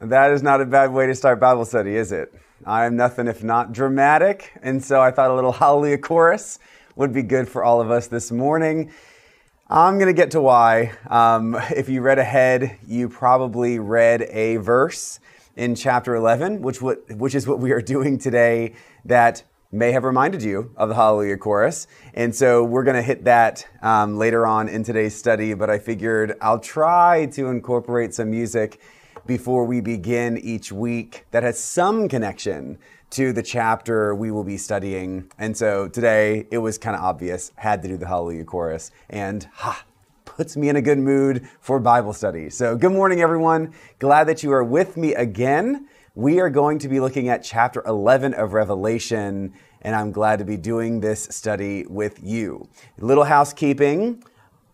That is not a bad way to start Bible study, is it? I am nothing if not dramatic, and so I thought a little hallelujah chorus would be good for all of us this morning. I'm going to get to why. Um, if you read ahead, you probably read a verse in chapter 11, which, which is what we are doing today, that may have reminded you of the Hallelujah chorus. And so we're going to hit that um, later on in today's study, but I figured I'll try to incorporate some music before we begin each week that has some connection to the chapter we will be studying. And so today it was kind of obvious, had to do the Hallelujah chorus. And ha, puts me in a good mood for Bible study. So good morning, everyone. Glad that you are with me again. We are going to be looking at chapter 11 of Revelation, and I'm glad to be doing this study with you. Little housekeeping.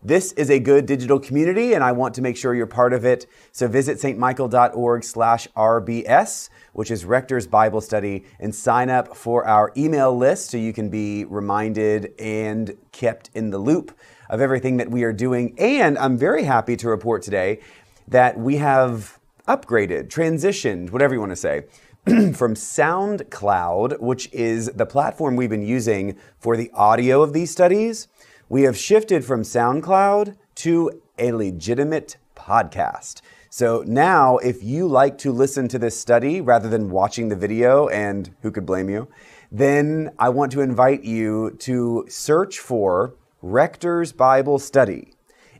This is a good digital community, and I want to make sure you're part of it. So visit stmichael.org slash RBS, which is Rector's Bible Study, and sign up for our email list so you can be reminded and kept in the loop of everything that we are doing. And I'm very happy to report today that we have upgraded, transitioned, whatever you want to say, from SoundCloud, which is the platform we've been using for the audio of these studies we have shifted from SoundCloud to a legitimate podcast. So now, if you like to listen to this study rather than watching the video, and who could blame you, then I want to invite you to search for Rector's Bible Study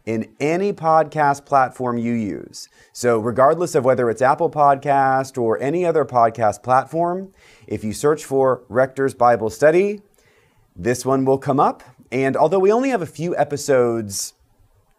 in any podcast platform you use. So, regardless of whether it's Apple Podcast or any other podcast platform, if you search for Rector's Bible Study, this one will come up and although we only have a few episodes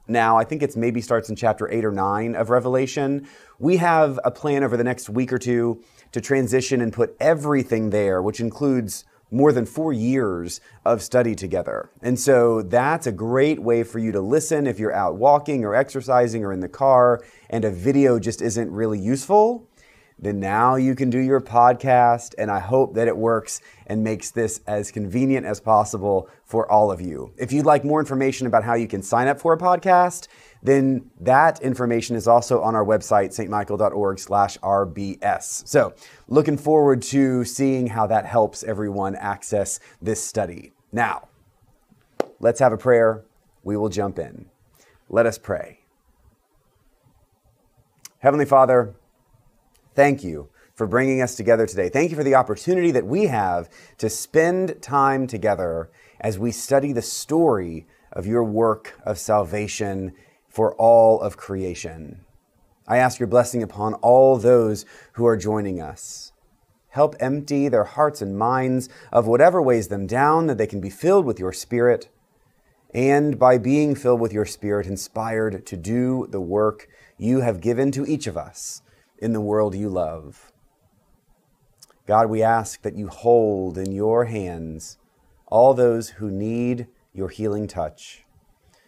now, I think it's maybe starts in chapter eight or nine of Revelation, we have a plan over the next week or two to transition and put everything there, which includes more than four years of study together. And so that's a great way for you to listen if you're out walking or exercising or in the car and a video just isn't really useful then now you can do your podcast. And I hope that it works and makes this as convenient as possible for all of you. If you'd like more information about how you can sign up for a podcast, then that information is also on our website, stmichael.org slash RBS. So looking forward to seeing how that helps everyone access this study. Now, let's have a prayer. We will jump in. Let us pray. Heavenly Father, Thank you for bringing us together today. Thank you for the opportunity that we have to spend time together as we study the story of your work of salvation for all of creation. I ask your blessing upon all those who are joining us. Help empty their hearts and minds of whatever weighs them down, that they can be filled with your Spirit, and by being filled with your Spirit, inspired to do the work you have given to each of us in the world you love. God, we ask that you hold in your hands all those who need your healing touch,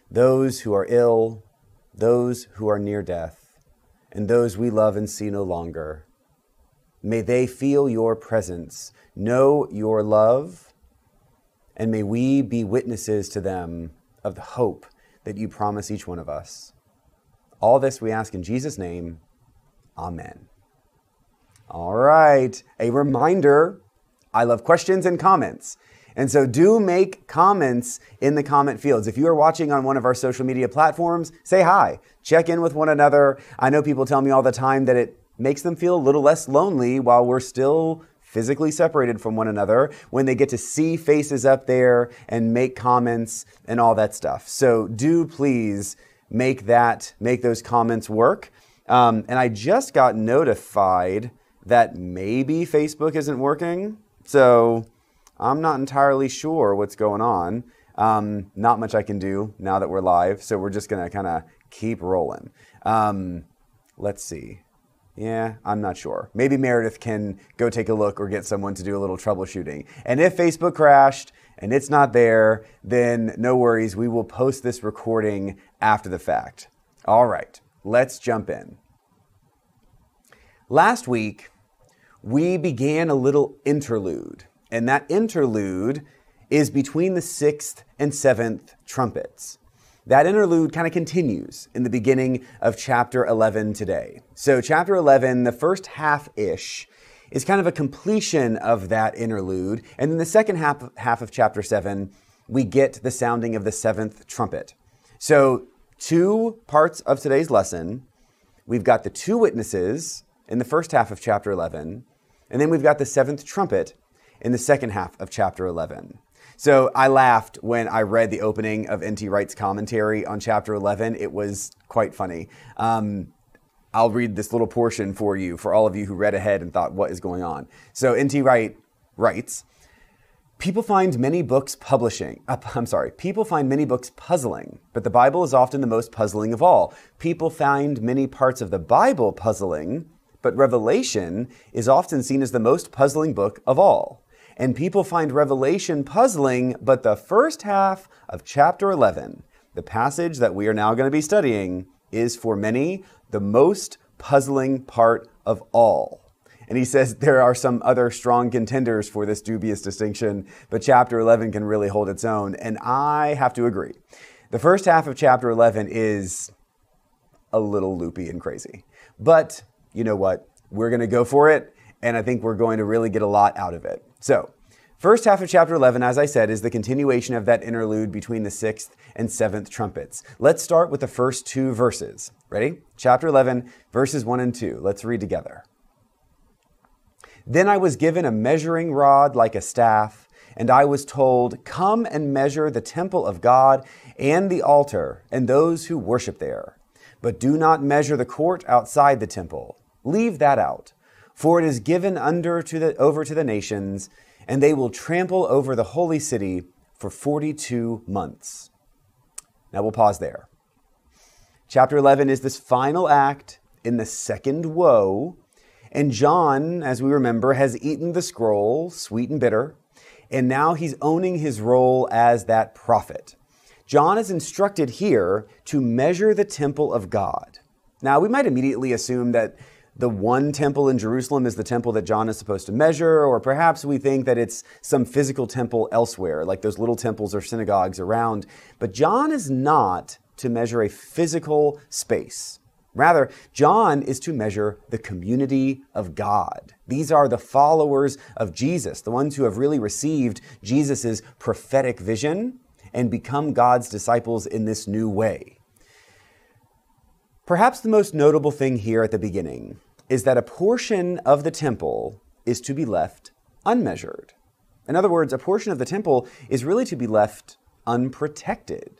those who are ill, those who are near death, and those we love and see no longer. May they feel your presence, know your love, and may we be witnesses to them of the hope that you promise each one of us. All this we ask in Jesus' name. Amen. All right. A reminder I love questions and comments. And so do make comments in the comment fields. If you are watching on one of our social media platforms, say hi, check in with one another. I know people tell me all the time that it makes them feel a little less lonely while we're still physically separated from one another when they get to see faces up there and make comments and all that stuff. So do please make that make those comments work. Um, and I just got notified that maybe Facebook isn't working. So I'm not entirely sure what's going on. Um, not much I can do now that we're live. So we're just going to kind of keep rolling. Um, let's see. Yeah, I'm not sure. Maybe Meredith can go take a look or get someone to do a little troubleshooting. And if Facebook crashed and it's not there, then no worries. We will post this recording after the fact. All right let's jump in. Last week, we began a little interlude, and that interlude is between the sixth and seventh trumpets. that interlude kind of continues in the beginning of chapter 11 today. So, chapter 11, the first half ish, is kind of a completion of that interlude. And then the second half, half of chapter 7, we get the sounding of the seventh trumpet. So, two parts of today's lesson. We've got the two witnesses in the first half of chapter 11, and then we've got the seventh trumpet in the second half of chapter 11. So I laughed when I read the opening of N.T. Wright's commentary on chapter 11. It was quite funny. Um, I'll read this little portion for you, for all of you who read ahead and thought, what is going on? So N.T. Wright writes, People find many books publishing. Uh, I'm sorry. People find many books puzzling, but the Bible is often the most puzzling of all. People find many parts of the Bible puzzling, but Revelation is often seen as the most puzzling book of all and people find Revelation puzzling, but the first half of chapter 11, the passage that we are now going to be studying, is for many the most puzzling part of all. And he says there are some other strong contenders for this dubious distinction, but chapter 11 can really hold its own. And I have to agree. The first half of chapter 11 is a little loopy and crazy. But you know what? We're going to go for it, and I think we're going to really get a lot out of it. So, first half of chapter 11, as I said, is the continuation of that interlude between the sixth and seventh trumpets. Let's start with the first two verses. Ready? Chapter 11, verses 1 and 2. Let's read together. Then I was given a measuring rod like a staff, and I was told, Come and measure the temple of God and the altar and those who worship there. But do not measure the court outside the temple. Leave that out for it is given under to the, over to the nations, and they will trample over the holy city for 42 months. Now we'll pause there. Chapter 11 is this final act in the second woe, and John, as we remember, has eaten the scroll, sweet and bitter, and now he's owning his role as that prophet. John is instructed here to measure the temple of God. Now, we might immediately assume that the one temple in Jerusalem is the temple that John is supposed to measure, or perhaps we think that it's some physical temple elsewhere, like those little temples or synagogues around. But John is not to measure a physical space. Rather, John is to measure the community of God. These are the followers of Jesus, the ones who have really received Jesus' prophetic vision and become God's disciples in this new way. Perhaps the most notable thing here at the beginning is that a portion of the temple is to be left unmeasured. In other words, a portion of the temple is really to be left unprotected.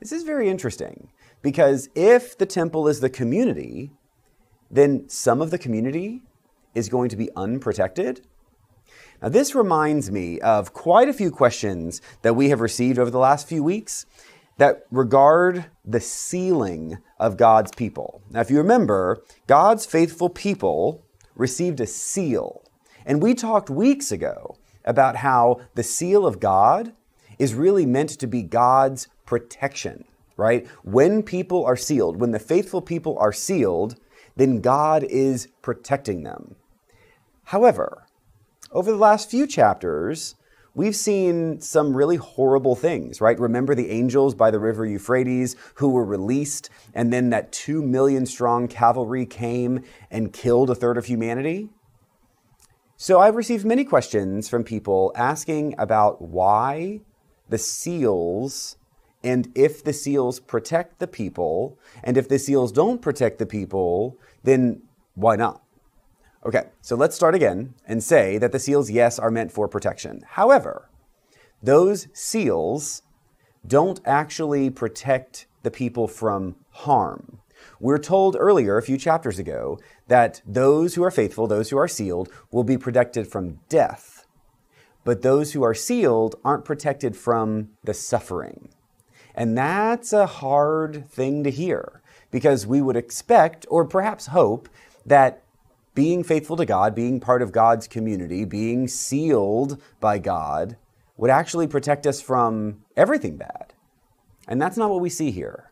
This is very interesting because if the temple is the community, then some of the community is going to be unprotected. Now, this reminds me of quite a few questions that we have received over the last few weeks that regard the sealing of God's people. Now, if you remember, God's faithful people received a seal. And we talked weeks ago about how the seal of God is really meant to be God's protection, right? When people are sealed, when the faithful people are sealed, then God is protecting them. However, over the last few chapters, we've seen some really horrible things, right? Remember the angels by the river Euphrates who were released, and then that two million strong cavalry came and killed a third of humanity? So I've received many questions from people asking about why the seals and if the seals protect the people, and if the seals don't protect the people, then why not? Okay, so let's start again and say that the seals, yes, are meant for protection. However, those seals don't actually protect the people from harm. We're told earlier, a few chapters ago, that those who are faithful, those who are sealed, will be protected from death. But those who are sealed aren't protected from the suffering. And that's a hard thing to hear because we would expect, or perhaps hope, that being faithful to God, being part of God's community, being sealed by God, would actually protect us from everything bad. And that's not what we see here.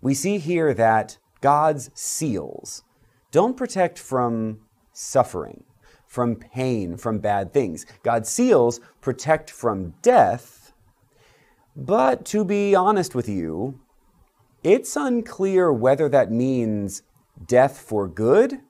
We see here that God's seals don't protect from suffering, from pain, from bad things. God's seals protect from death. But to be honest with you, it's unclear whether that means death for good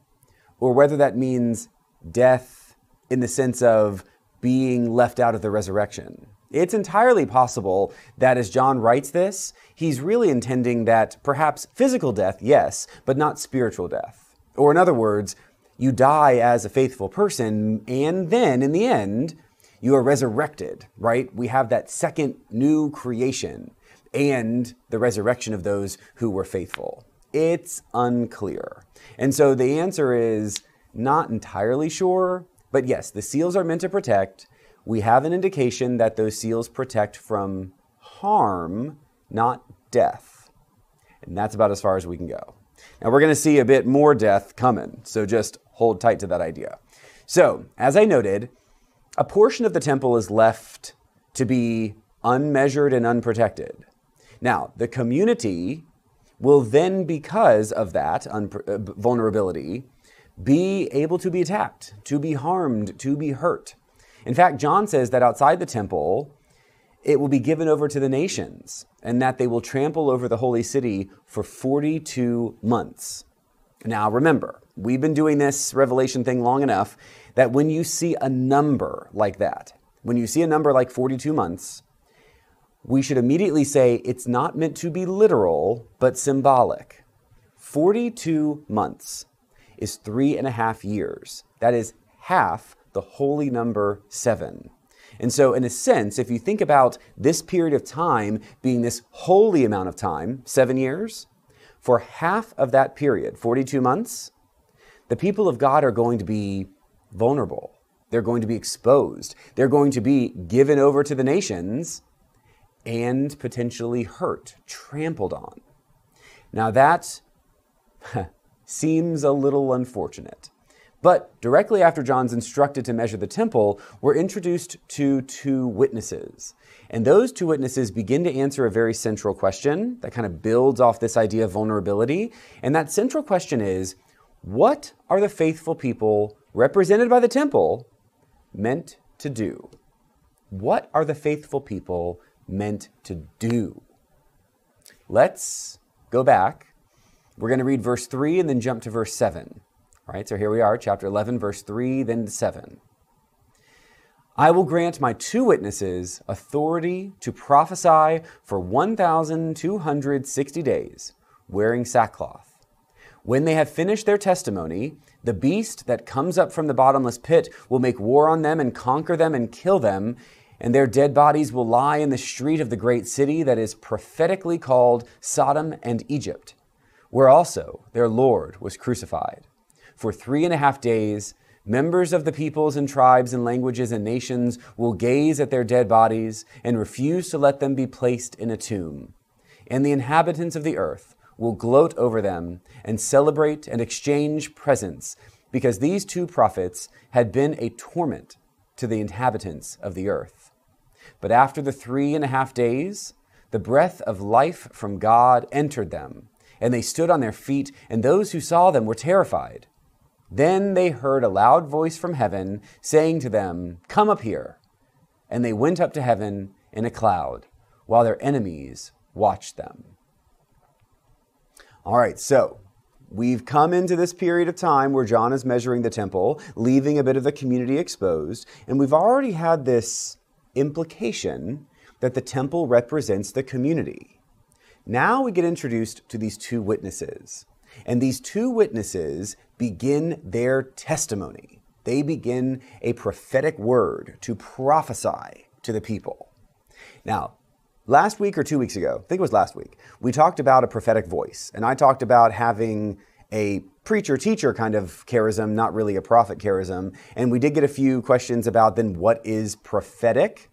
or whether that means death in the sense of being left out of the resurrection. It's entirely possible that as John writes this, he's really intending that perhaps physical death, yes, but not spiritual death. Or in other words, you die as a faithful person, and then in the end, you are resurrected, right? We have that second new creation and the resurrection of those who were faithful. It's unclear. And so the answer is not entirely sure, but yes, the seals are meant to protect. We have an indication that those seals protect from harm, not death. And that's about as far as we can go. Now, we're going to see a bit more death coming, so just hold tight to that idea. So, as I noted, a portion of the temple is left to be unmeasured and unprotected. Now, the community will then, because of that uh, vulnerability, be able to be attacked, to be harmed, to be hurt. In fact, John says that outside the temple, it will be given over to the nations, and that they will trample over the holy city for 42 months. Now, remember, we've been doing this Revelation thing long enough that when you see a number like that, when you see a number like 42 months, we should immediately say it's not meant to be literal, but symbolic. 42 months is three and a half years. That is half the holy number seven. And so, in a sense, if you think about this period of time being this holy amount of time, seven years, for half of that period, 42 months, the people of God are going to be vulnerable. They're going to be exposed. They're going to be given over to the nations and potentially hurt, trampled on. Now, that seems a little unfortunate. But directly after John's instructed to measure the temple, we're introduced to two witnesses. And those two witnesses begin to answer a very central question that kind of builds off this idea of vulnerability. And that central question is what are the faithful people represented by the temple meant to do? What are the faithful people meant to do? Let's go back. We're going to read verse 3 and then jump to verse 7. All right, so here we are, chapter 11, verse 3, then 7. I will grant my two witnesses authority to prophesy for 1,260 days, wearing sackcloth. When they have finished their testimony, the beast that comes up from the bottomless pit will make war on them and conquer them and kill them, and their dead bodies will lie in the street of the great city that is prophetically called Sodom and Egypt, where also their Lord was crucified. For three and a half days, members of the peoples and tribes and languages and nations will gaze at their dead bodies and refuse to let them be placed in a tomb. And the inhabitants of the earth will gloat over them and celebrate and exchange presents, because these two prophets had been a torment to the inhabitants of the earth. But after the three and a half days, the breath of life from God entered them, and they stood on their feet, and those who saw them were terrified. Then they heard a loud voice from heaven saying to them, Come up here. And they went up to heaven in a cloud, while their enemies watched them. All right, so we've come into this period of time where John is measuring the temple, leaving a bit of the community exposed, and we've already had this implication that the temple represents the community. Now we get introduced to these two witnesses. And these two witnesses begin their testimony. They begin a prophetic word to prophesy to the people. Now, last week or two weeks ago, I think it was last week, we talked about a prophetic voice. And I talked about having a preacher teacher kind of charism, not really a prophet charism. And we did get a few questions about then what is prophetic.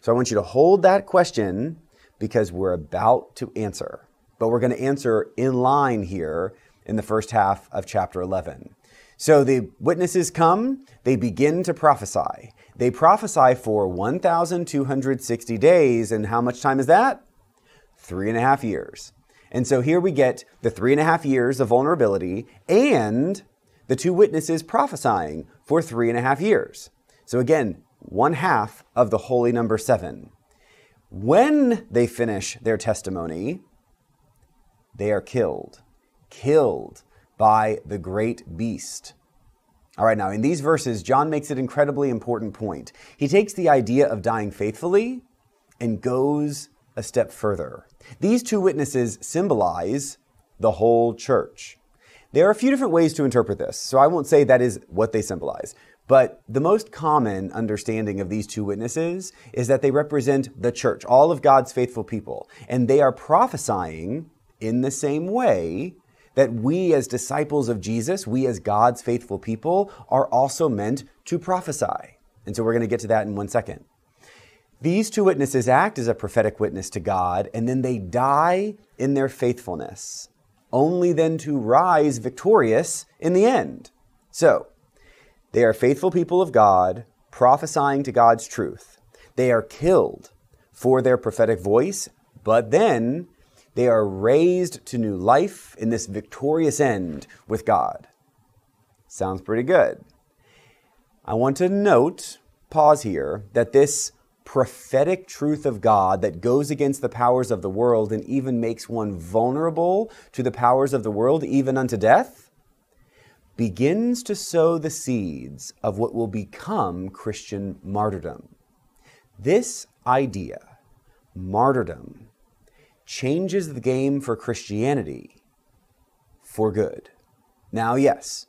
So I want you to hold that question because we're about to answer. But we're going to answer in line here in the first half of chapter 11. So the witnesses come, they begin to prophesy. They prophesy for 1,260 days, and how much time is that? Three and a half years. And so here we get the three and a half years of vulnerability and the two witnesses prophesying for three and a half years. So again, one half of the holy number seven. When they finish their testimony, they are killed. Killed by the great beast. All right, now in these verses, John makes an incredibly important point. He takes the idea of dying faithfully and goes a step further. These two witnesses symbolize the whole church. There are a few different ways to interpret this, so I won't say that is what they symbolize. But the most common understanding of these two witnesses is that they represent the church, all of God's faithful people. And they are prophesying in the same way that we, as disciples of Jesus, we, as God's faithful people, are also meant to prophesy. And so we're going to get to that in one second. These two witnesses act as a prophetic witness to God, and then they die in their faithfulness, only then to rise victorious in the end. So, they are faithful people of God, prophesying to God's truth. They are killed for their prophetic voice, but then they are raised to new life in this victorious end with God. Sounds pretty good. I want to note, pause here, that this prophetic truth of God that goes against the powers of the world and even makes one vulnerable to the powers of the world, even unto death, begins to sow the seeds of what will become Christian martyrdom. This idea, martyrdom, changes the game for Christianity for good. Now, yes,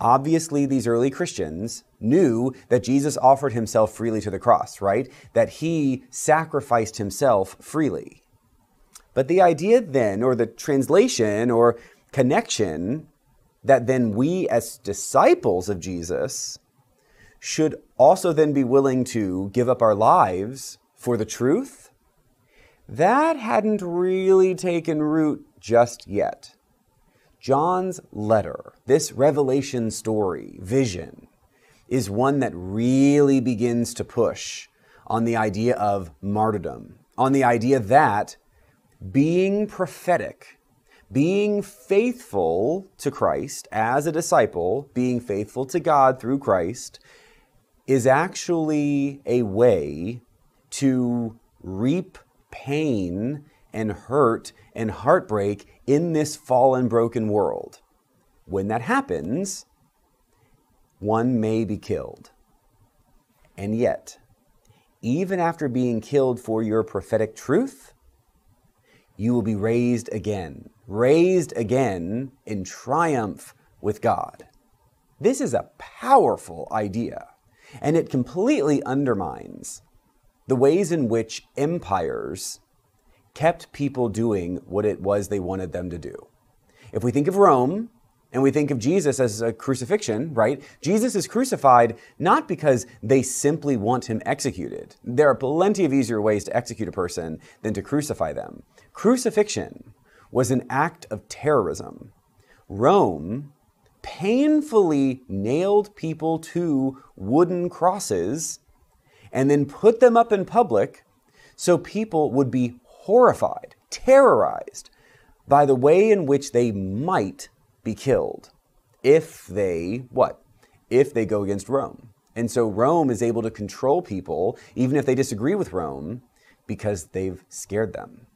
obviously these early Christians knew that Jesus offered himself freely to the cross, right? That he sacrificed himself freely. But the idea then, or the translation or connection that then we, as disciples of Jesus, should also then be willing to give up our lives for the truth, that hadn't really taken root just yet. John's letter, this revelation story, vision, is one that really begins to push on the idea of martyrdom, on the idea that being prophetic being faithful to Christ as a disciple, being faithful to God through Christ, is actually a way to reap pain and hurt and heartbreak in this fallen, broken world. When that happens, one may be killed. And yet, even after being killed for your prophetic truth, you will be raised again raised again in triumph with God. This is a powerful idea, and it completely undermines the ways in which empires kept people doing what it was they wanted them to do. If we think of Rome, and we think of Jesus as a crucifixion, right? Jesus is crucified not because they simply want him executed. There are plenty of easier ways to execute a person than to crucify them. Crucifixion was an act of terrorism. Rome painfully nailed people to wooden crosses and then put them up in public so people would be horrified, terrorized by the way in which they might be killed if they, what? If they go against Rome. And so Rome is able to control people, even if they disagree with Rome, because they've scared them.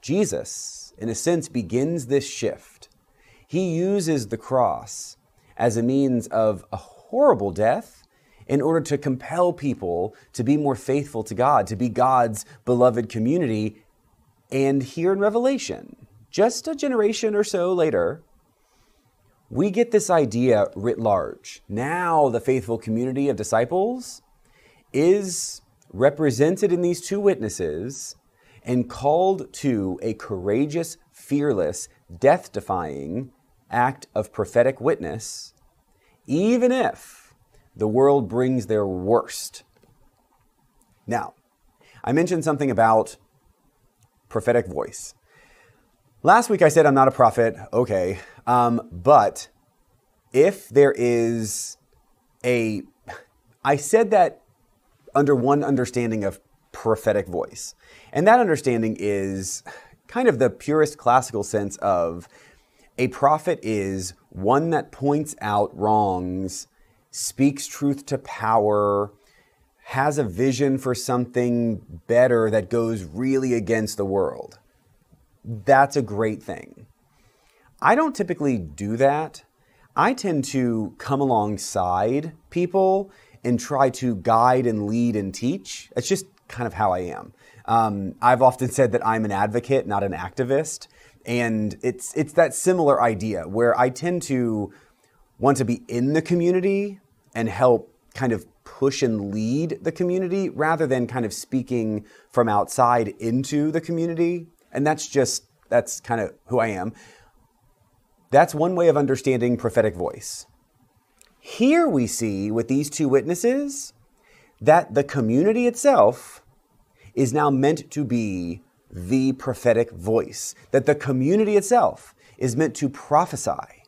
Jesus, in a sense, begins this shift. He uses the cross as a means of a horrible death in order to compel people to be more faithful to God, to be God's beloved community. And here in Revelation, just a generation or so later, we get this idea writ large. Now, the faithful community of disciples is represented in these two witnesses and called to a courageous, fearless, death defying act of prophetic witness, even if the world brings their worst. Now, I mentioned something about prophetic voice. Last week I said I'm not a prophet, okay, um, but if there is a, I said that under one understanding of prophetic voice. And that understanding is kind of the purest classical sense of a prophet is one that points out wrongs, speaks truth to power, has a vision for something better that goes really against the world. that's a great thing. I don't typically do that. I tend to come alongside people and try to guide and lead and teach. It's just kind of how I am. Um, I've often said that I'm an advocate, not an activist, and it's it's that similar idea where I tend to want to be in the community and help kind of push and lead the community rather than kind of speaking from outside into the community. And that's just that's kind of who I am. That's one way of understanding prophetic voice. Here we see with these two witnesses that the community itself is now meant to be the prophetic voice, that the community itself is meant to prophesy.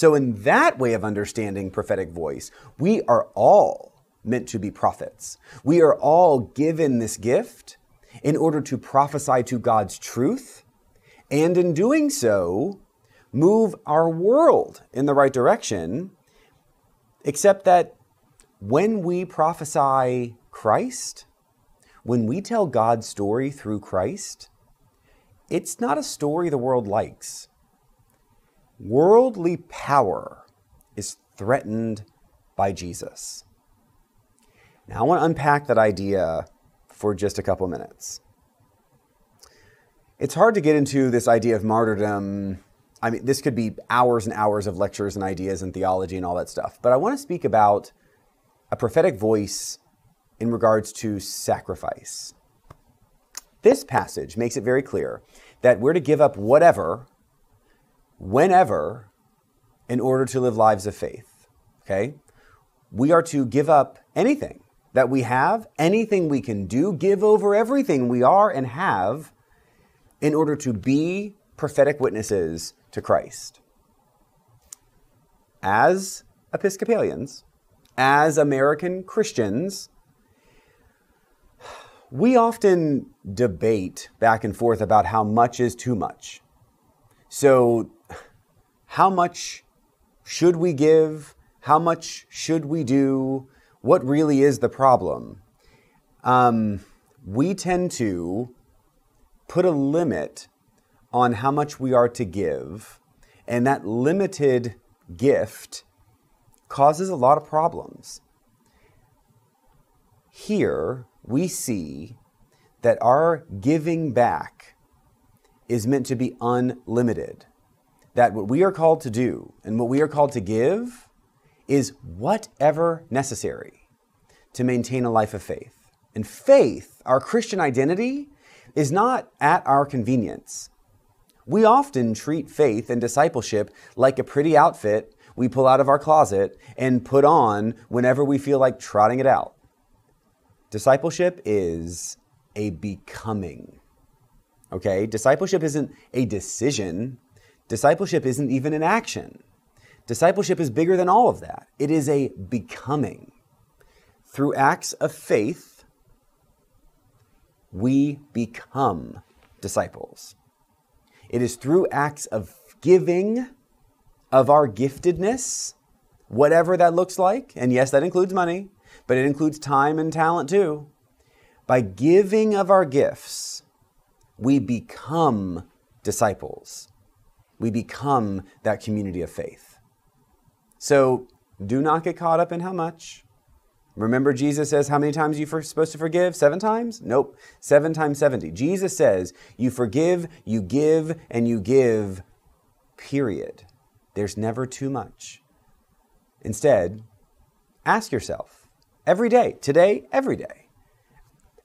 So, in that way of understanding prophetic voice, we are all meant to be prophets. We are all given this gift in order to prophesy to God's truth, and in doing so, move our world in the right direction, except that when we prophesy Christ, when we tell God's story through Christ, it's not a story the world likes. Worldly power is threatened by Jesus. Now, I want to unpack that idea for just a couple minutes. It's hard to get into this idea of martyrdom I mean, this could be hours and hours of lectures and ideas and theology and all that stuff. But I want to speak about a prophetic voice in regards to sacrifice. This passage makes it very clear that we're to give up whatever, whenever, in order to live lives of faith. Okay? We are to give up anything that we have, anything we can do, give over everything we are and have in order to be prophetic witnesses to Christ. As Episcopalians, as American Christians, we often debate back and forth about how much is too much. So, how much should we give? How much should we do? What really is the problem? Um, we tend to put a limit on how much we are to give, and that limited gift causes a lot of problems. Here, we see that our giving back is meant to be unlimited. That what we are called to do and what we are called to give is whatever necessary to maintain a life of faith. And faith, our Christian identity, is not at our convenience. We often treat faith and discipleship like a pretty outfit we pull out of our closet and put on whenever we feel like trotting it out. Discipleship is a becoming. Okay? Discipleship isn't a decision, discipleship isn't even an action. Discipleship is bigger than all of that. It is a becoming. Through acts of faith, we become disciples. It is through acts of giving of our giftedness, whatever that looks like. And yes, that includes money, but it includes time and talent too. By giving of our gifts, we become disciples. We become that community of faith. So do not get caught up in how much. Remember, Jesus says how many times you're supposed to forgive? Seven times? Nope. Seven times 70. Jesus says you forgive, you give, and you give, period. There's never too much. Instead, ask yourself every day, today, every day,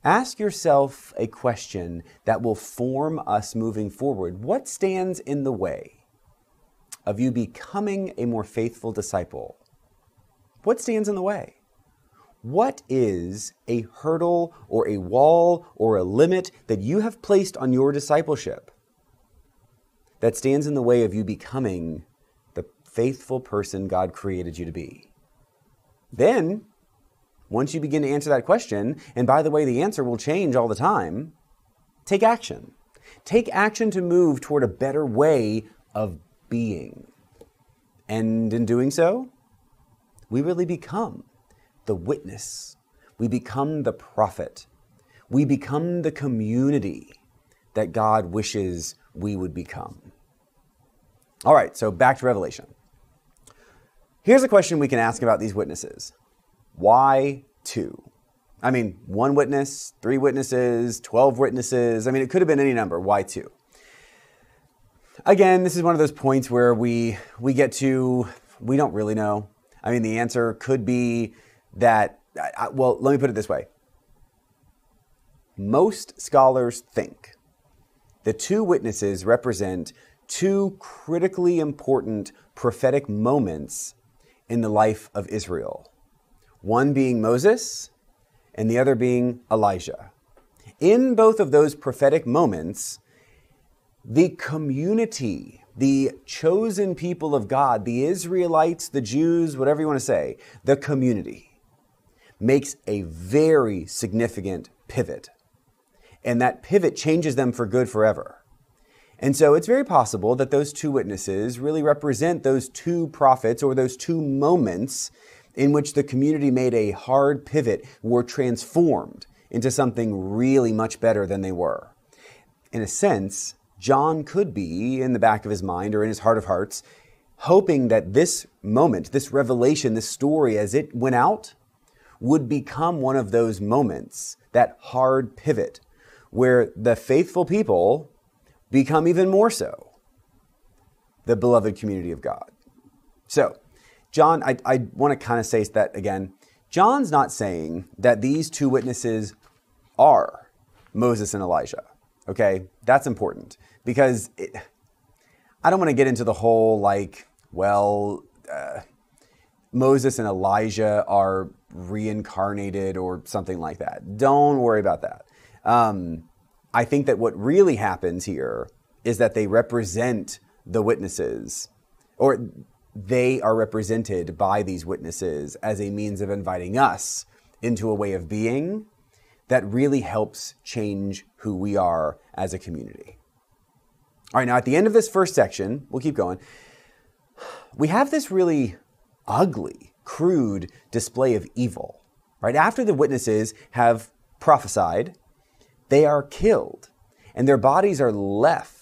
ask yourself a question that will form us moving forward. What stands in the way of you becoming a more faithful disciple? What stands in the way? What is a hurdle or a wall or a limit that you have placed on your discipleship that stands in the way of you becoming the faithful person God created you to be? Then, once you begin to answer that question, and by the way, the answer will change all the time, take action. Take action to move toward a better way of being. And in doing so, we really become the witness. We become the prophet. We become the community that God wishes we would become. All right, so back to Revelation. Here's a question we can ask about these witnesses Why two? I mean, one witness, three witnesses, 12 witnesses. I mean, it could have been any number. Why two? Again, this is one of those points where we, we get to, we don't really know. I mean, the answer could be that, I, well, let me put it this way. Most scholars think the two witnesses represent two critically important prophetic moments in the life of Israel one being Moses and the other being Elijah. In both of those prophetic moments, the community, the chosen people of God, the Israelites, the Jews, whatever you want to say, the community makes a very significant pivot. And that pivot changes them for good forever. And so it's very possible that those two witnesses really represent those two prophets or those two moments in which the community made a hard pivot, were transformed into something really much better than they were. In a sense, John could be in the back of his mind or in his heart of hearts, hoping that this moment, this revelation, this story as it went out, would become one of those moments, that hard pivot, where the faithful people become even more so the beloved community of God. So, John, I, I want to kind of say that again. John's not saying that these two witnesses are Moses and Elijah. Okay, that's important because it, I don't want to get into the whole like, well, uh, Moses and Elijah are reincarnated or something like that. Don't worry about that. Um, I think that what really happens here is that they represent the witnesses, or they are represented by these witnesses as a means of inviting us into a way of being that really helps change who we are as a community. All right, now at the end of this first section, we'll keep going. We have this really ugly, crude display of evil. Right after the witnesses have prophesied, they are killed and their bodies are left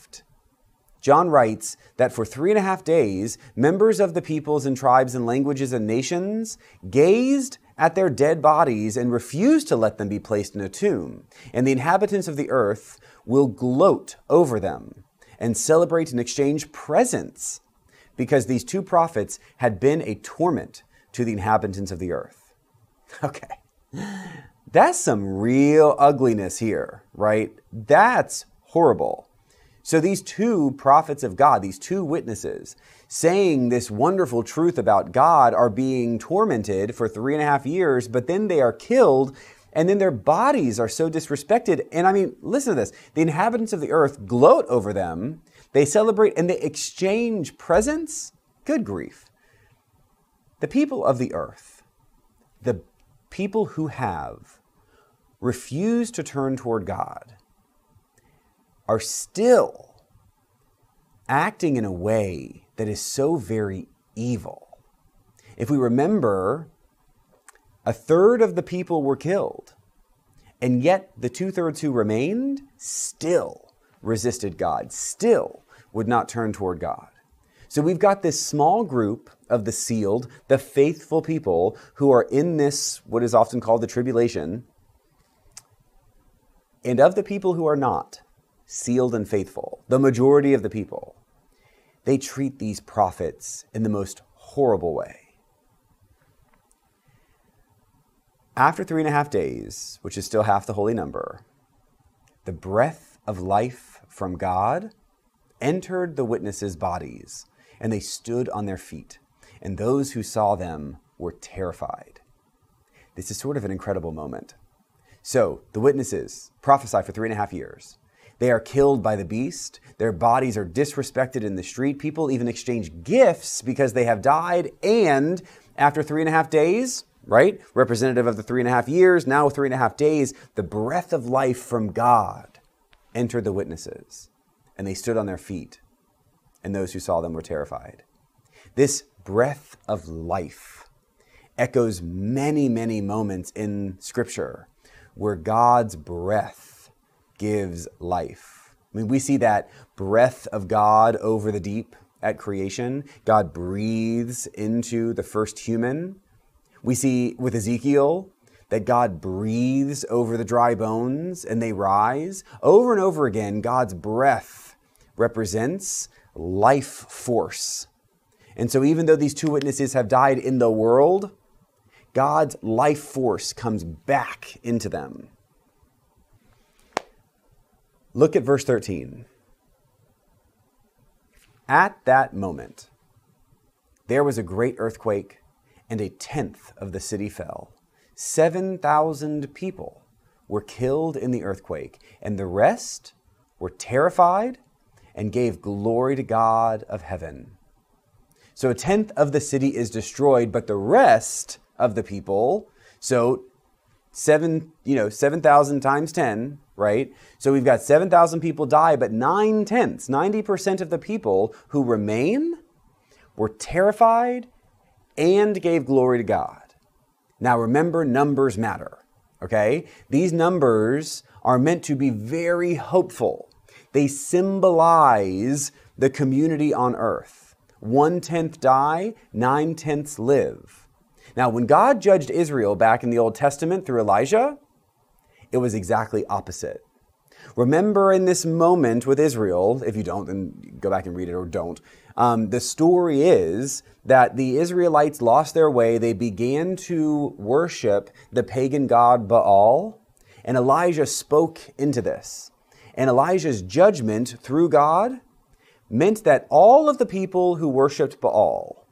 John writes that for three and a half days, members of the peoples and tribes and languages and nations gazed at their dead bodies and refused to let them be placed in a tomb. And the inhabitants of the earth will gloat over them and celebrate and exchange presents because these two prophets had been a torment to the inhabitants of the earth. Okay. That's some real ugliness here, right? That's horrible. So these two prophets of God, these two witnesses, saying this wonderful truth about God, are being tormented for three and a half years, but then they are killed, and then their bodies are so disrespected. And I mean, listen to this the inhabitants of the earth gloat over them, they celebrate and they exchange presents. Good grief. The people of the earth, the people who have refused to turn toward God, are still acting in a way that is so very evil. If we remember, a third of the people were killed, and yet the two thirds who remained still resisted God, still would not turn toward God. So we've got this small group of the sealed, the faithful people who are in this, what is often called the tribulation. And of the people who are not, sealed and faithful, the majority of the people, they treat these prophets in the most horrible way. After three and a half days, which is still half the holy number, the breath of life from God entered the witnesses' bodies, and they stood on their feet, and those who saw them were terrified. This is sort of an incredible moment. So, the witnesses prophesy for three and a half years. They are killed by the beast. Their bodies are disrespected in the street. People even exchange gifts because they have died. And after three and a half days, right, representative of the three and a half years, now three and a half days, the breath of life from God entered the witnesses. And they stood on their feet. And those who saw them were terrified. This breath of life echoes many, many moments in Scripture where God's breath gives life. I mean, we see that breath of God over the deep at creation. God breathes into the first human. We see with Ezekiel that God breathes over the dry bones and they rise. Over and over again, God's breath represents life force. And so, even though these two witnesses have died in the world, God's life force comes back into them. Look at verse 13. At that moment, there was a great earthquake, and a tenth of the city fell. 7,000 people were killed in the earthquake, and the rest were terrified and gave glory to God of heaven. So a tenth of the city is destroyed, but the rest of the people, so seven, you know, 7,000 times 10, right? So we've got 7,000 people die, but nine tenths, 90% of the people who remain were terrified and gave glory to God. Now remember, numbers matter, okay? These numbers are meant to be very hopeful. They symbolize the community on earth. One tenth die, nine tenths live. Now, when God judged Israel back in the Old Testament through Elijah, it was exactly opposite. Remember in this moment with Israel, if you don't, then go back and read it or don't. Um, the story is that the Israelites lost their way. They began to worship the pagan god Baal, and Elijah spoke into this. And Elijah's judgment through God meant that all of the people who worshiped Baal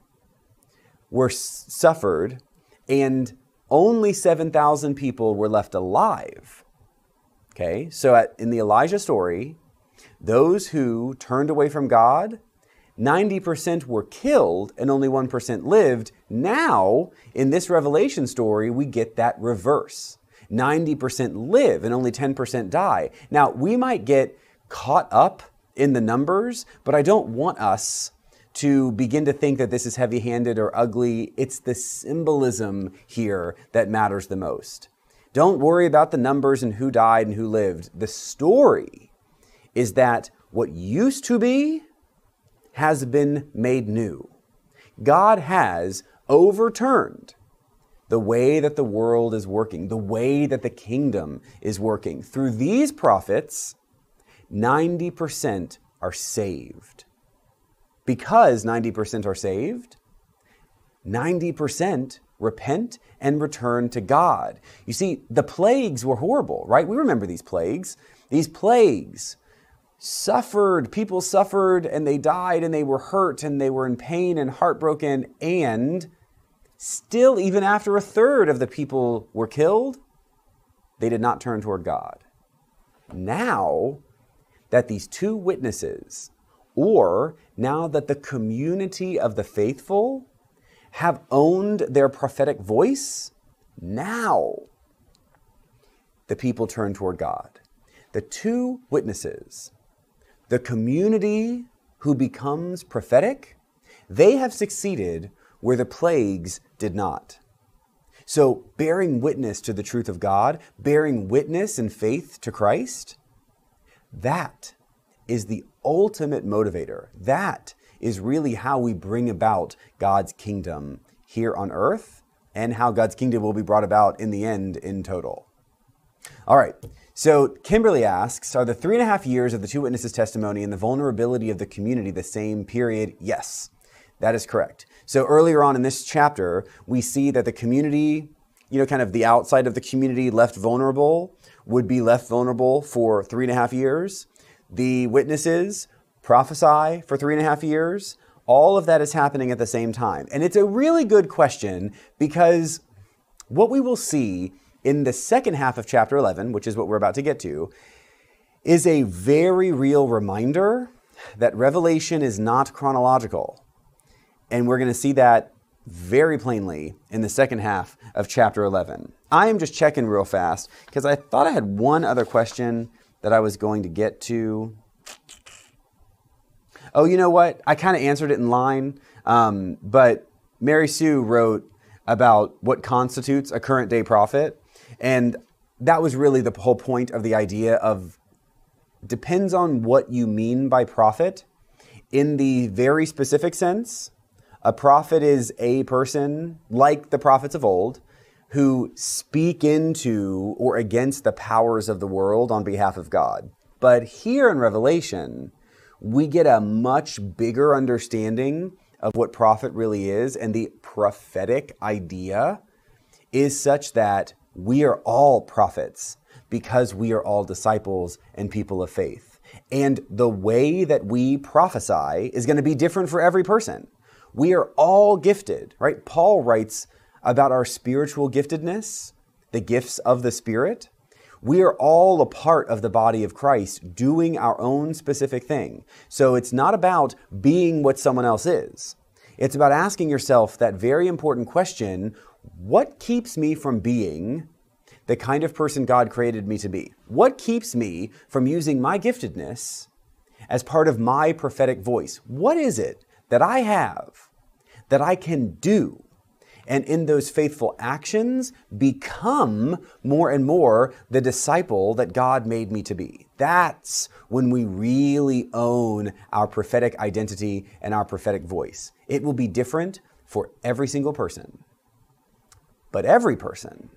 were suffered, and only 7,000 people were left alive. Okay, so at, in the Elijah story, those who turned away from God, 90% were killed and only 1% lived. Now, in this Revelation story, we get that reverse. 90% live and only 10% die. Now, we might get caught up in the numbers, but I don't want us to begin to think that this is heavy handed or ugly. It's the symbolism here that matters the most. Don't worry about the numbers and who died and who lived. The story is that what used to be has been made new. God has overturned the way that the world is working, the way that the kingdom is working. Through these prophets, 90% are saved. Because 90% are saved, 90% repent and return to God. You see, the plagues were horrible, right? We remember these plagues. These plagues suffered, people suffered and they died and they were hurt and they were in pain and heartbroken. And still, even after a third of the people were killed, they did not turn toward God. Now that these two witnesses, or now that the community of the faithful have owned their prophetic voice, now the people turn toward God. The two witnesses, the community who becomes prophetic, they have succeeded where the plagues did not. So, bearing witness to the truth of God, bearing witness in faith to Christ, that is the ultimate motivator. That is really how we bring about God's kingdom here on earth and how God's kingdom will be brought about in the end in total. All right, so Kimberly asks Are the three and a half years of the two witnesses' testimony and the vulnerability of the community the same period? Yes, that is correct. So earlier on in this chapter, we see that the community, you know, kind of the outside of the community left vulnerable, would be left vulnerable for three and a half years. The witnesses prophesy for three and a half years. All of that is happening at the same time. And it's a really good question because what we will see in the second half of chapter 11, which is what we're about to get to, is a very real reminder that Revelation is not chronological. And we're going to see that very plainly in the second half of chapter 11. I am just checking real fast because I thought I had one other question that I was going to get to. Oh, you know what? I kind of answered it in line, um, but Mary Sue wrote about what constitutes a current day prophet. And that was really the whole point of the idea of depends on what you mean by prophet. In the very specific sense, a prophet is a person like the prophets of old who speak into or against the powers of the world on behalf of God. But here in Revelation, we get a much bigger understanding of what prophet really is, and the prophetic idea is such that we are all prophets because we are all disciples and people of faith. And the way that we prophesy is going to be different for every person. We are all gifted, right? Paul writes about our spiritual giftedness, the gifts of the Spirit. We are all a part of the body of Christ doing our own specific thing. So it's not about being what someone else is. It's about asking yourself that very important question what keeps me from being the kind of person God created me to be? What keeps me from using my giftedness as part of my prophetic voice? What is it that I have that I can do? And in those faithful actions, become more and more the disciple that God made me to be. That's when we really own our prophetic identity and our prophetic voice. It will be different for every single person. But every person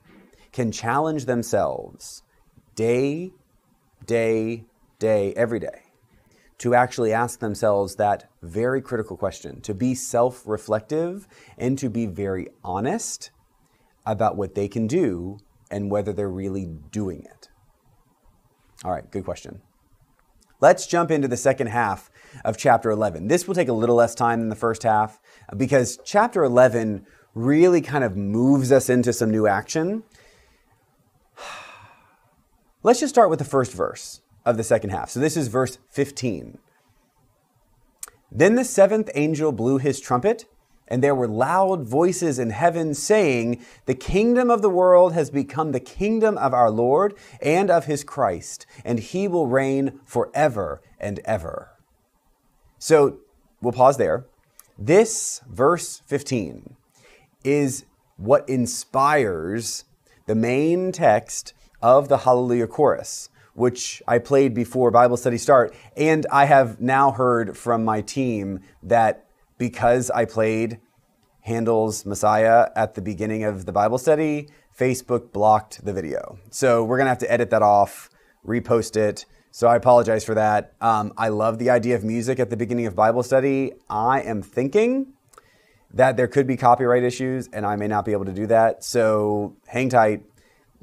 can challenge themselves day, day, day, every day to actually ask themselves that very critical question, to be self reflective and to be very honest about what they can do and whether they're really doing it. All right, good question. Let's jump into the second half of chapter 11. This will take a little less time than the first half because chapter 11 really kind of moves us into some new action. Let's just start with the first verse of the second half. So this is verse 15. Then the seventh angel blew his trumpet, and there were loud voices in heaven saying, The kingdom of the world has become the kingdom of our Lord and of his Christ, and he will reign forever and ever. So we'll pause there. This verse 15 is what inspires the main text of the Hallelujah Chorus, which I played before Bible study start. And I have now heard from my team that because I played Handel's Messiah at the beginning of the Bible study, Facebook blocked the video. So we're going to have to edit that off, repost it. So I apologize for that. Um, I love the idea of music at the beginning of Bible study. I am thinking that there could be copyright issues and I may not be able to do that. So hang tight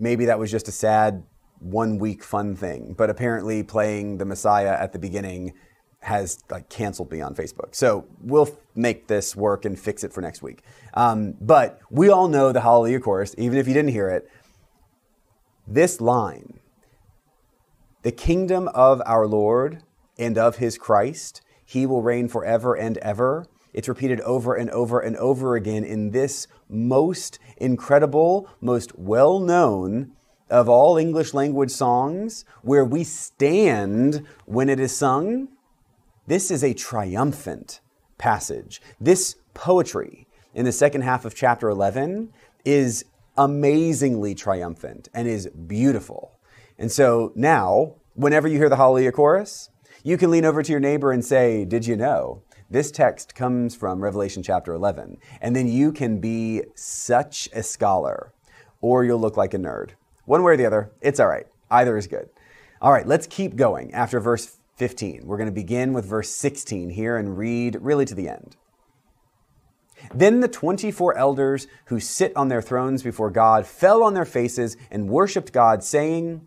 maybe that was just a sad one week fun thing. But apparently, playing the Messiah at the beginning has like canceled me on Facebook. So we'll make this work and fix it for next week. Um, but we all know the Hallelujah chorus, even if you didn't hear it. This line, the kingdom of our Lord and of his Christ, he will reign forever and ever. It's repeated over and over and over again in this most incredible, most well known of all English language songs where we stand when it is sung. This is a triumphant passage. This poetry in the second half of chapter 11 is amazingly triumphant and is beautiful. And so now, whenever you hear the Hallelujah chorus, you can lean over to your neighbor and say, Did you know this text comes from Revelation chapter 11. And then you can be such a scholar, or you'll look like a nerd. One way or the other, it's all right. Either is good. All right, let's keep going after verse 15. We're going to begin with verse 16 here and read really to the end. Then the 24 elders who sit on their thrones before God fell on their faces and worshiped God, saying,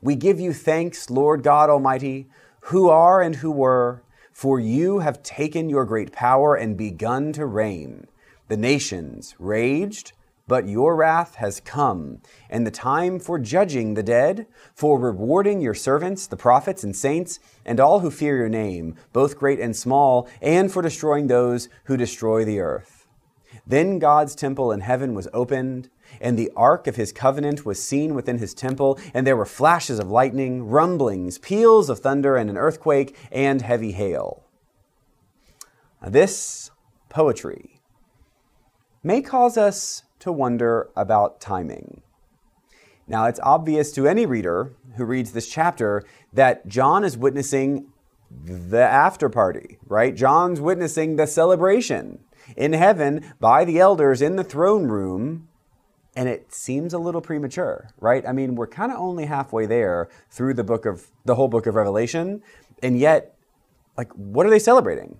We give you thanks, Lord God Almighty, who are and who were for you have taken your great power and begun to reign. The nations raged, but your wrath has come, and the time for judging the dead, for rewarding your servants, the prophets and saints, and all who fear your name, both great and small, and for destroying those who destroy the earth. Then God's temple in heaven was opened and the ark of his covenant was seen within his temple, and there were flashes of lightning, rumblings, peals of thunder, and an earthquake, and heavy hail. Now, this poetry may cause us to wonder about timing. Now, it's obvious to any reader who reads this chapter that John is witnessing the after party, right? John's witnessing the celebration in heaven by the elders in the throne room. And it seems a little premature, right? I mean, we're kind of only halfway there through the book of the whole book of Revelation. And yet, like, what are they celebrating?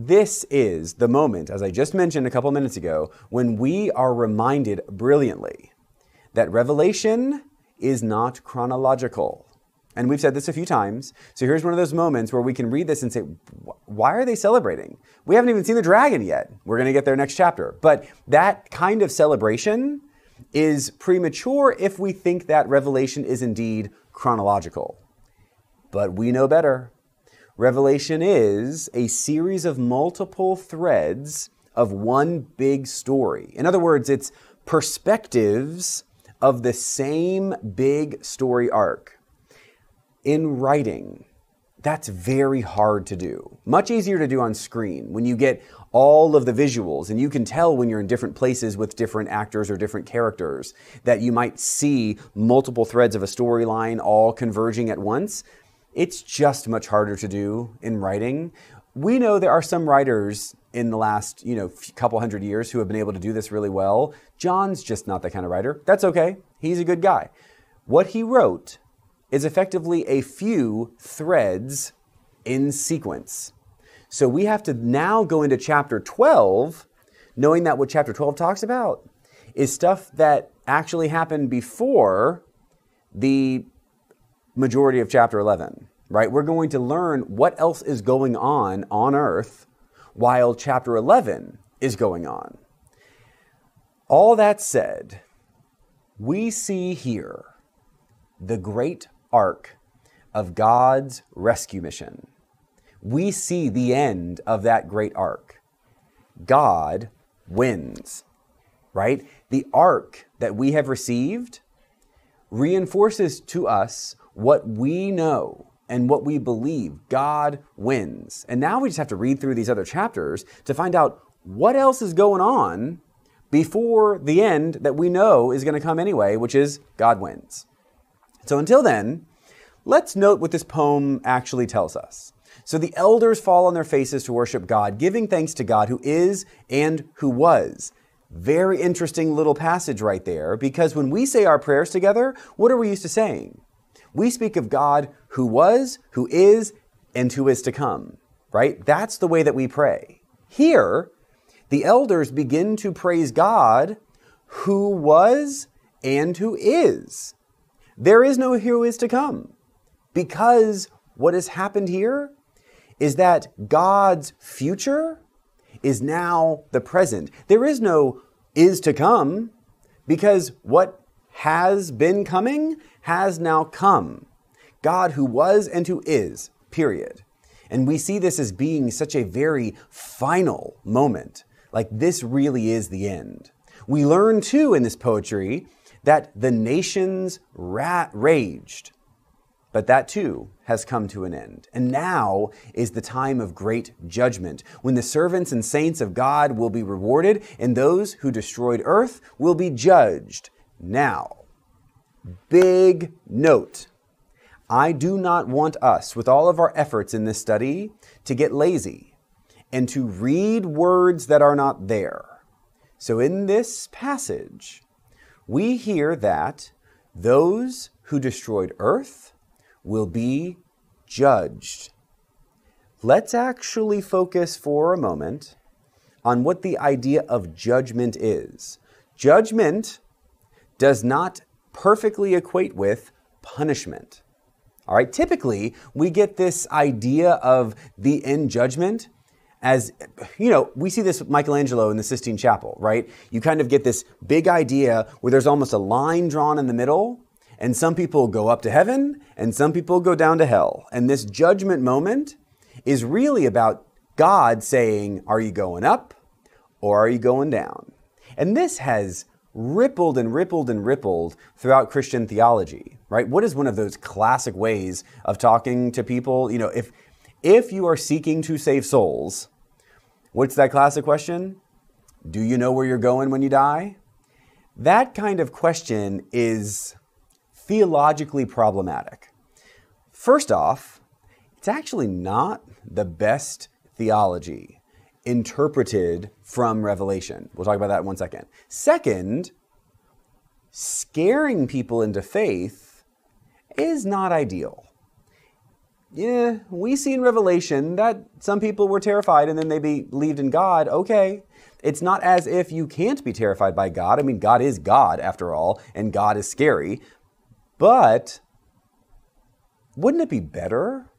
This is the moment, as I just mentioned a couple minutes ago, when we are reminded brilliantly that Revelation is not chronological. And we've said this a few times. So here's one of those moments where we can read this and say, why are they celebrating? We haven't even seen the dragon yet. We're going to get there next chapter. But that kind of celebration is premature if we think that Revelation is indeed chronological. But we know better. Revelation is a series of multiple threads of one big story. In other words, it's perspectives of the same big story arc. In writing, that's very hard to do. Much easier to do on screen when you get all of the visuals and you can tell when you're in different places with different actors or different characters that you might see multiple threads of a storyline all converging at once. It's just much harder to do in writing. We know there are some writers in the last, you know, couple hundred years who have been able to do this really well. John's just not that kind of writer. That's okay. He's a good guy. What he wrote is effectively a few threads in sequence. So we have to now go into chapter 12, knowing that what chapter 12 talks about is stuff that actually happened before the majority of chapter 11, right? We're going to learn what else is going on on earth while chapter 11 is going on. All that said, we see here the great arc of God's rescue mission. We see the end of that great arc. God wins, right? The arc that we have received reinforces to us what we know and what we believe. God wins. And now we just have to read through these other chapters to find out what else is going on before the end that we know is going to come anyway, which is God wins. So until then, let's note what this poem actually tells us. So the elders fall on their faces to worship God, giving thanks to God who is and who was. Very interesting little passage right there, because when we say our prayers together, what are we used to saying? We speak of God who was, who is, and who is to come, right? That's the way that we pray. Here, the elders begin to praise God who was and who is. There is no who is to come because what has happened here is that God's future is now the present. There is no is to come because what has been coming has now come. God who was and who is, period. And we see this as being such a very final moment. Like this really is the end. We learn too in this poetry that the nations ra- raged, but that too has come to an end. And now is the time of great judgment, when the servants and saints of God will be rewarded, and those who destroyed earth will be judged. Now, big note. I do not want us, with all of our efforts in this study, to get lazy and to read words that are not there. So in this passage, we hear that those who destroyed earth will be judged. Let's actually focus for a moment on what the idea of judgment is. Judgment does not perfectly equate with punishment. All right, typically we get this idea of the end judgment as you know, we see this with Michelangelo in the Sistine Chapel, right? You kind of get this big idea where there's almost a line drawn in the middle, and some people go up to heaven and some people go down to hell. And this judgment moment is really about God saying, Are you going up or are you going down? And this has rippled and rippled and rippled throughout Christian theology, right? What is one of those classic ways of talking to people? You know, if if you are seeking to save souls, what's that classic question? Do you know where you're going when you die? That kind of question is theologically problematic. First off, it's actually not the best theology interpreted from Revelation. We'll talk about that in one second. Second, scaring people into faith is not ideal. Yeah, we see in Revelation that some people were terrified and then they believed in God. Okay. It's not as if you can't be terrified by God. I mean, God is God after all, and God is scary. But wouldn't it be better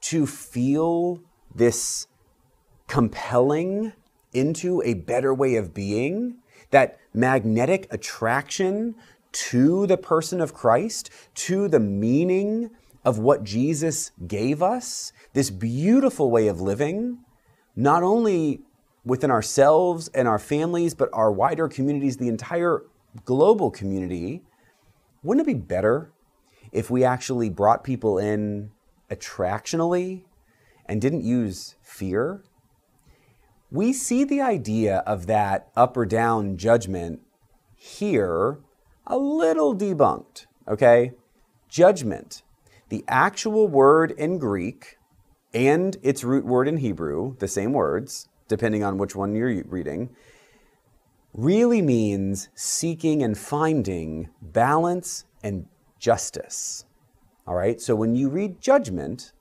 to feel this compelling into a better way of being? That magnetic attraction to the person of Christ, to the meaning of what Jesus gave us, this beautiful way of living, not only within ourselves and our families, but our wider communities, the entire global community, wouldn't it be better if we actually brought people in attractionally and didn't use fear? We see the idea of that up or down judgment here a little debunked, okay? Judgment, the actual word in Greek and its root word in Hebrew, the same words, depending on which one you're reading, really means seeking and finding balance and justice. All right, so when you read judgment,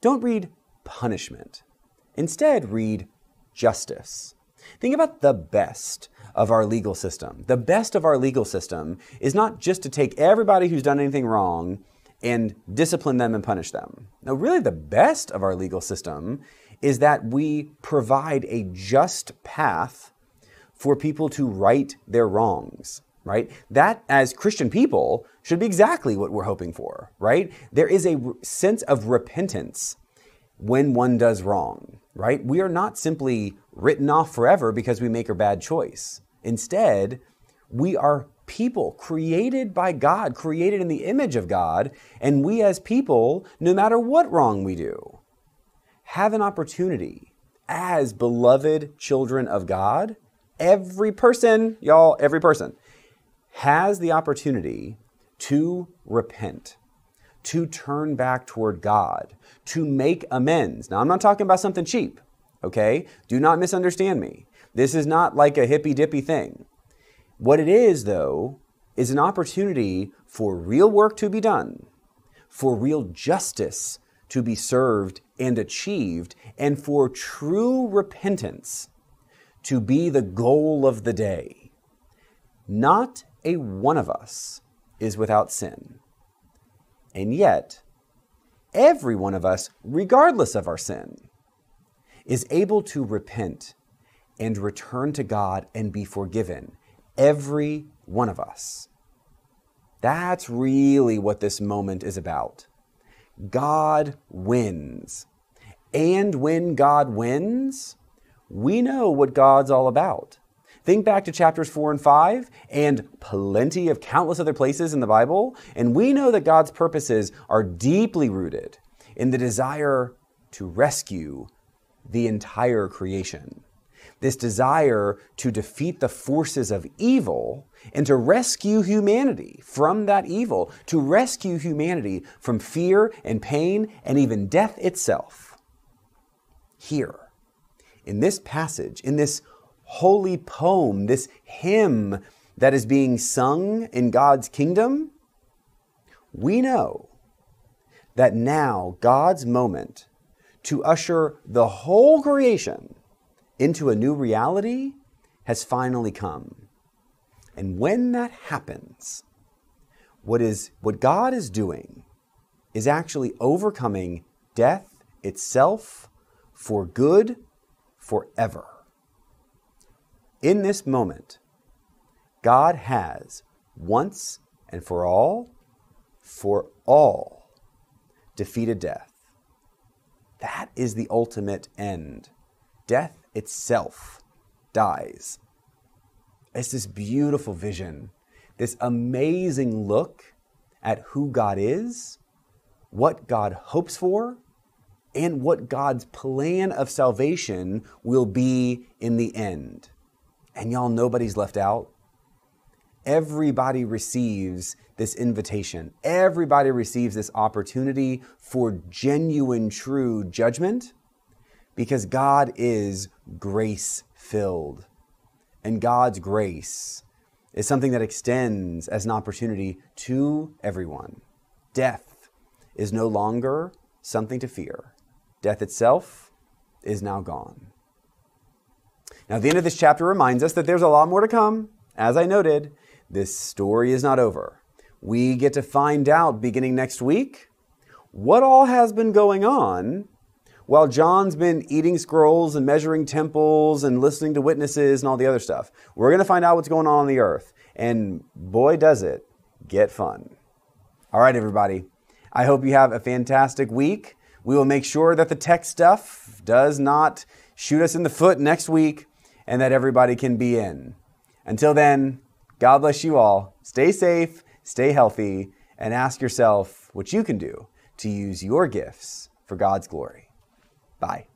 don't read punishment. Instead, read justice. Think about the best of our legal system. The best of our legal system is not just to take everybody who's done anything wrong and discipline them and punish them. Now, really, the best of our legal system is that we provide a just path for people to right their wrongs, right? That, as Christian people, should be exactly what we're hoping for, right? There is a sense of repentance when one does wrong, right? We are not simply written off forever because we make a bad choice. Instead, we are people created by God, created in the image of God, and we as people, no matter what wrong we do, have an opportunity as beloved children of God. Every person, y'all, every person has the opportunity to repent, to turn back toward God, to make amends. Now, I'm not talking about something cheap, okay? Do not misunderstand me. This is not like a hippy dippy thing. What it is, though, is an opportunity for real work to be done, for real justice to be served and achieved, and for true repentance to be the goal of the day. Not a one of us is without sin. And yet, every one of us, regardless of our sin, is able to repent and return to God and be forgiven. Every one of us. That's really what this moment is about. God wins. And when God wins, we know what God's all about. Think back to chapters 4 and 5 and plenty of countless other places in the Bible, and we know that God's purposes are deeply rooted in the desire to rescue the entire creation this desire to defeat the forces of evil and to rescue humanity from that evil, to rescue humanity from fear and pain and even death itself. Here, in this passage, in this holy poem, this hymn that is being sung in God's kingdom, we know that now God's moment to usher the whole creation into a new reality has finally come. And when that happens, what is what God is doing is actually overcoming death itself for good forever. In this moment, God has once and for all, for all, defeated death. That is the ultimate end. Death itself dies. It's this beautiful vision, this amazing look at who God is, what God hopes for, and what God's plan of salvation will be in the end. And y'all, nobody's left out. everybody receives this invitation. Everybody receives this opportunity for genuine, true judgment because God is grace filled. And God's grace is something that extends as an opportunity to everyone. Death is no longer something to fear, death itself is now gone. Now, the end of this chapter reminds us that there's a lot more to come. As I noted, this story is not over. We get to find out beginning next week what all has been going on while John's been eating scrolls and measuring temples and listening to witnesses and all the other stuff. We're going to find out what's going on on the earth. And boy, does it get fun. All right, everybody. I hope you have a fantastic week. We will make sure that the tech stuff does not shoot us in the foot next week and that everybody can be in. Until then, God bless you all. Stay safe, stay healthy, and ask yourself what you can do to use your gifts for God's glory. Bye.